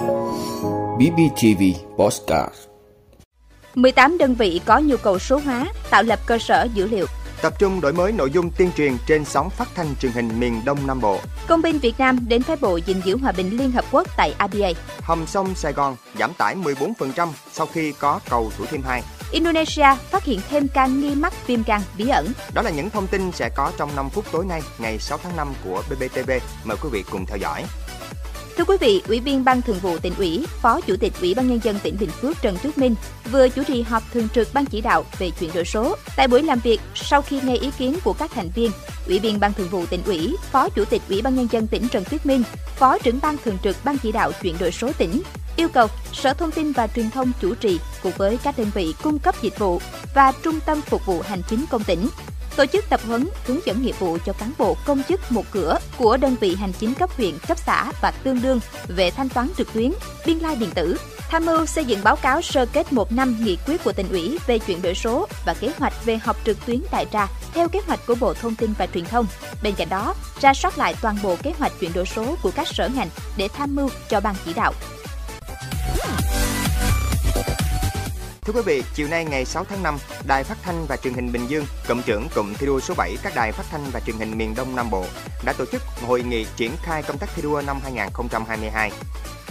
BBTV Postcard 18 đơn vị có nhu cầu số hóa, tạo lập cơ sở dữ liệu. Tập trung đổi mới nội dung tuyên truyền trên sóng phát thanh truyền hình miền Đông Nam Bộ. Công binh Việt Nam đến phái bộ gìn giữ hòa bình Liên Hợp Quốc tại ABA. Hầm sông Sài Gòn giảm tải 14% sau khi có cầu Thủ Thiêm 2. Indonesia phát hiện thêm ca nghi mắc viêm gan bí ẩn. Đó là những thông tin sẽ có trong 5 phút tối nay, ngày 6 tháng 5 của BBTV. Mời quý vị cùng theo dõi. Thưa quý vị, Ủy viên Ban Thường vụ tỉnh ủy, Phó Chủ tịch Ủy ban Nhân dân tỉnh Bình Phước Trần Tuyết Minh vừa chủ trì họp thường trực Ban chỉ đạo về chuyển đổi số. Tại buổi làm việc, sau khi nghe ý kiến của các thành viên, Ủy viên Ban Thường vụ tỉnh ủy, Phó Chủ tịch Ủy ban Nhân dân tỉnh Trần Tuyết Minh, Phó trưởng Ban Thường trực Ban chỉ đạo chuyển đổi số tỉnh yêu cầu Sở Thông tin và Truyền thông chủ trì cùng với các đơn vị cung cấp dịch vụ và trung tâm phục vụ hành chính công tỉnh tổ chức tập huấn hướng dẫn nghiệp vụ cho cán bộ công chức một cửa của đơn vị hành chính cấp huyện, cấp xã và tương đương về thanh toán trực tuyến, biên lai điện tử, tham mưu xây dựng báo cáo sơ kết một năm nghị quyết của tỉnh ủy về chuyển đổi số và kế hoạch về học trực tuyến tại trà theo kế hoạch của Bộ Thông tin và Truyền thông. Bên cạnh đó, ra soát lại toàn bộ kế hoạch chuyển đổi số của các sở ngành để tham mưu cho ban chỉ đạo. Thưa quý vị, chiều nay ngày 6 tháng 5, Đài Phát thanh và Truyền hình Bình Dương, Cụm trưởng Cụm thi đua số 7 các đài phát thanh và truyền hình miền Đông Nam Bộ đã tổ chức hội nghị triển khai công tác thi đua năm 2022.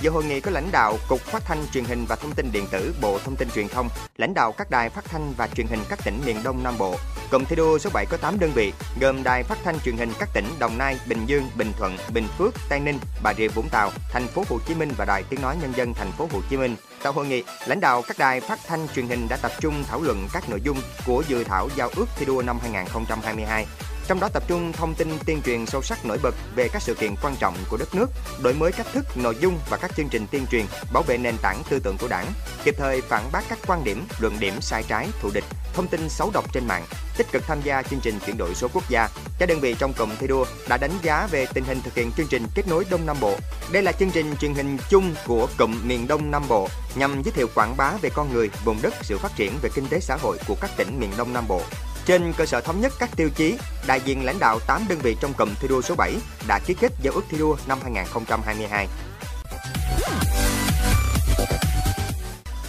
Dự hội nghị có lãnh đạo Cục Phát thanh Truyền hình và Thông tin điện tử Bộ Thông tin Truyền thông, lãnh đạo các đài phát thanh và truyền hình các tỉnh miền Đông Nam Bộ. Cụm thi đua số 7 có 8 đơn vị, gồm đài phát thanh truyền hình các tỉnh Đồng Nai, Bình Dương, Bình Thuận, Bình Phước, Tây Ninh, Bà Rịa Vũng Tàu, Thành phố Hồ Chí Minh và Đài Tiếng nói nhân dân Thành phố Hồ Chí Minh. Tại hội nghị, lãnh đạo các đài phát thanh truyền hình đã tập trung thảo luận các nội dung của dự thảo giao ước thi đua năm 2022 trong đó tập trung thông tin tuyên truyền sâu sắc nổi bật về các sự kiện quan trọng của đất nước, đổi mới cách thức, nội dung và các chương trình tuyên truyền, bảo vệ nền tảng tư tưởng của Đảng, kịp thời phản bác các quan điểm, luận điểm sai trái, thù địch, thông tin xấu độc trên mạng, tích cực tham gia chương trình chuyển đổi số quốc gia. Các đơn vị trong cụm thi đua đã đánh giá về tình hình thực hiện chương trình kết nối Đông Nam Bộ. Đây là chương trình truyền hình chung của cụm miền Đông Nam Bộ nhằm giới thiệu quảng bá về con người, vùng đất, sự phát triển về kinh tế xã hội của các tỉnh miền Đông Nam Bộ. Trên cơ sở thống nhất các tiêu chí, đại diện lãnh đạo 8 đơn vị trong cụm thi đua số 7 đã ký kết giao ước thi đua năm 2022.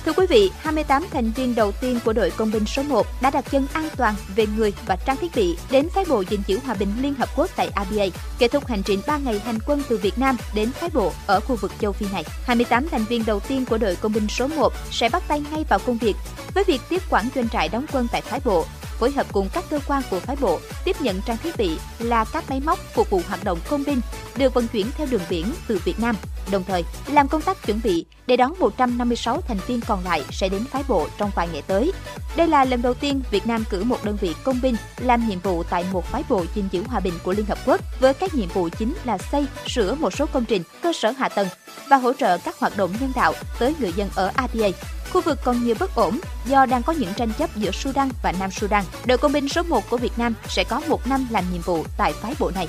Thưa quý vị, 28 thành viên đầu tiên của đội công binh số 1 đã đặt chân an toàn về người và trang thiết bị đến phái bộ gìn giữ hòa bình Liên Hợp Quốc tại ABA, kết thúc hành trình 3 ngày hành quân từ Việt Nam đến phái bộ ở khu vực châu Phi này. 28 thành viên đầu tiên của đội công binh số 1 sẽ bắt tay ngay vào công việc với việc tiếp quản doanh trại đóng quân tại phái bộ phối hợp cùng các cơ quan của phái bộ tiếp nhận trang thiết bị là các máy móc phục vụ hoạt động công binh được vận chuyển theo đường biển từ Việt Nam, đồng thời làm công tác chuẩn bị để đón 156 thành viên còn lại sẽ đến phái bộ trong vài ngày tới. Đây là lần đầu tiên Việt Nam cử một đơn vị công binh làm nhiệm vụ tại một phái bộ gìn giữ hòa bình của Liên Hợp Quốc với các nhiệm vụ chính là xây, sửa một số công trình, cơ sở hạ tầng và hỗ trợ các hoạt động nhân đạo tới người dân ở APA Khu vực còn nhiều bất ổn do đang có những tranh chấp giữa Sudan và Nam Sudan. Đội công binh số 1 của Việt Nam sẽ có một năm làm nhiệm vụ tại phái bộ này.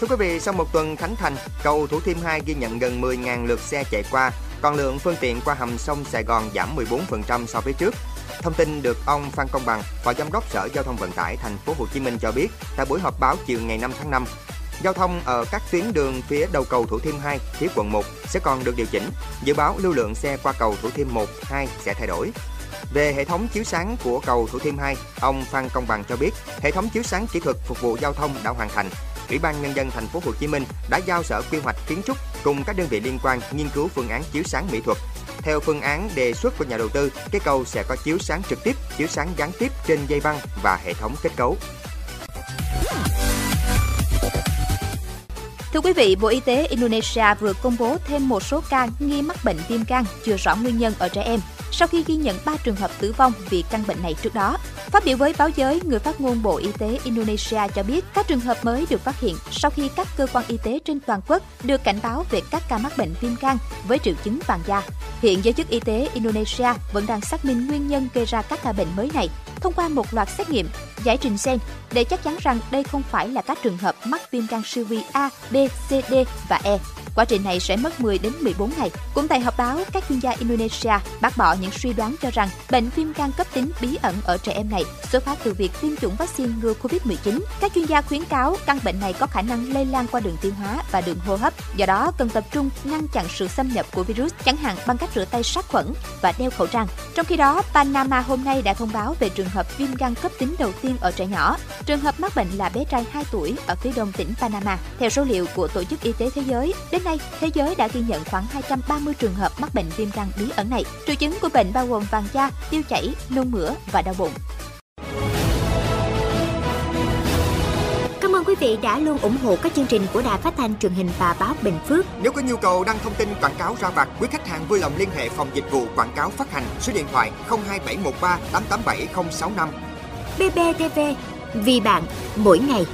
Thưa quý vị, sau một tuần khánh thành, cầu Thủ Thiêm 2 ghi nhận gần 10.000 lượt xe chạy qua, còn lượng phương tiện qua hầm sông Sài Gòn giảm 14% so với trước. Thông tin được ông Phan Công Bằng, Phó Giám đốc Sở Giao thông Vận tải Thành phố Hồ Chí Minh cho biết tại buổi họp báo chiều ngày 5 tháng 5, Giao thông ở các tuyến đường phía đầu cầu Thủ Thiêm 2, phía quận 1 sẽ còn được điều chỉnh. Dự báo lưu lượng xe qua cầu Thủ Thiêm 1, 2 sẽ thay đổi. Về hệ thống chiếu sáng của cầu Thủ Thiêm 2, ông Phan Công Bằng cho biết, hệ thống chiếu sáng kỹ thuật phục vụ giao thông đã hoàn thành. Ủy ban nhân dân thành phố Hồ Chí Minh đã giao Sở Quy hoạch Kiến trúc cùng các đơn vị liên quan nghiên cứu phương án chiếu sáng mỹ thuật. Theo phương án đề xuất của nhà đầu tư, cái cầu sẽ có chiếu sáng trực tiếp, chiếu sáng gián tiếp trên dây băng và hệ thống kết cấu. Thưa quý vị, Bộ Y tế Indonesia vừa công bố thêm một số ca nghi mắc bệnh viêm gan chưa rõ nguyên nhân ở trẻ em sau khi ghi nhận 3 trường hợp tử vong vì căn bệnh này trước đó. Phát biểu với báo giới, người phát ngôn Bộ Y tế Indonesia cho biết các trường hợp mới được phát hiện sau khi các cơ quan y tế trên toàn quốc được cảnh báo về các ca mắc bệnh viêm gan với triệu chứng vàng da. Hiện giới chức y tế Indonesia vẫn đang xác minh nguyên nhân gây ra các ca bệnh mới này thông qua một loạt xét nghiệm, giải trình gen để chắc chắn rằng đây không phải là các trường hợp mắc viêm gan siêu vi A, B, C, D và E. Quá trình này sẽ mất 10 đến 14 ngày. Cũng tại họp báo, các chuyên gia Indonesia bác bỏ những suy đoán cho rằng bệnh viêm gan cấp tính bí ẩn ở trẻ em này xuất phát từ việc tiêm chủng vaccine ngừa Covid-19. Các chuyên gia khuyến cáo căn bệnh này có khả năng lây lan qua đường tiêu hóa và đường hô hấp. Do đó, cần tập trung ngăn chặn sự xâm nhập của virus, chẳng hạn bằng cách rửa tay sát khuẩn và đeo khẩu trang. Trong khi đó, Panama hôm nay đã thông báo về trường hợp viêm gan cấp tính đầu tiên ở trẻ nhỏ. Trường hợp mắc bệnh là bé trai 2 tuổi ở phía đông tỉnh Panama. Theo số liệu của Tổ chức Y tế Thế giới, đến nay thế giới đã ghi nhận khoảng 230 trường hợp mắc bệnh viêm gan bí ẩn này. Triệu chứng của bệnh bao gồm vàng da, tiêu chảy, nôn mửa và đau bụng. Cảm ơn quý vị đã luôn ủng hộ các chương trình của Đài Phát thanh truyền hình và báo Bình Phước. Nếu có nhu cầu đăng thông tin quảng cáo ra vặt, quý khách hàng vui lòng liên hệ phòng dịch vụ quảng cáo phát hành số điện thoại 02713 887065. BBTV, vì bạn, mỗi ngày.